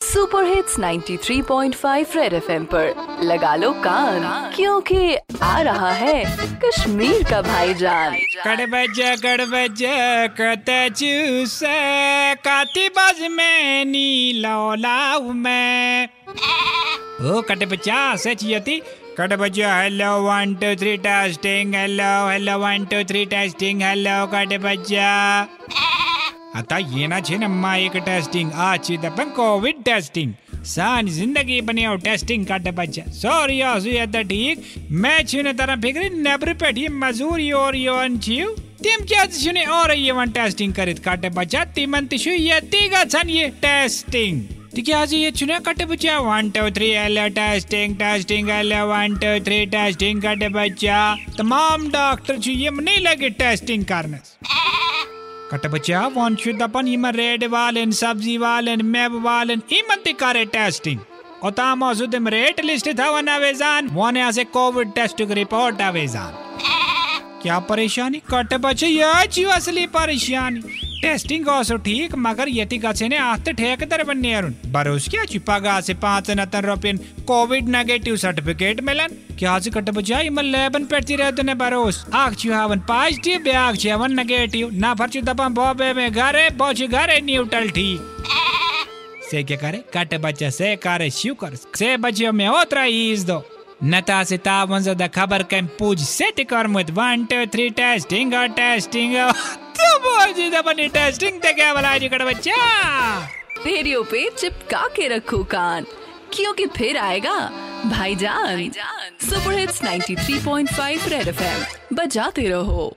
Super hits 93.5 red FM पर। लगा लो कान, क्योंकि आ रहा है कश्मीर का भाईजान। कड़बज कड़बज कत चूस, काती बाज में नी लौलाऊ में। ओ, कटे बच्चा सच यति। कटे बच्चा hello one two three testing hello hello one two three testing hello कटे बच्चा आता ये ना छे ने माँ एक टेस्टिंग आ छी द कोविड टेस्टिंग सान ज़िंदगी बने टेस्टिंग काटे बच्चा सॉरी आसु ये त ठीक. मैं छु ने तरह फ़िक्र नेबर पेट मजूर तिम और ये वन टेस्टिंग करित काटे बच्चा तिमन तिशु ये तिगा छन ये टेस्टिंग तिक्याज ये चुने कटे बच्चा one two three L testing testing L one two three testing कटे बच्चा तमाम डॉक्टर छु ये नहीं लगे टेस्टिंग करने कट बचा वन दपन यम रेड वालन, सब्ज़ी वालन मेव वालन इमन ते करे टेस्टिंग। ओतम तिम रेट लिस्ट थवन अवेजान वन से कोविड टेस्ट रिपोर्ट अवेजान क्या परेशानी? कट बचे ये छु असली परेशानी? टेस्टिंग ओसो ठीक, मगर यति गछे ने आते ठेक दर बन बरोस क्या छु पगा से पाँच नतन रुपयन कोविड नेगेटिव सर्टिफिकेट मिलन? क्या से कट बजाई मल लेबन पेटी रहते ने बरोस? आख छु हावन पॉजिटिव ब्याग छु हावन नेगेटिव ना फरचु दपा बॉबे में घरे बोच घरे न्यूट्रल ठीक। से क्या करे? कट बच्चा से करे शुक्र, से बच्चों में ओतरा ईज दो। नता से तावन द खबर कम पूज सेट कर मत 1 2 3 टेस्टिंग और टेस्टिंग टेस्टिंग ते क्या वाला जी बच्चा पे चिपका के रखो कान क्योंकि फिर आएगा भाईजान। सुपर हिट्स 93.5 रेड एफएम बजाते रहो।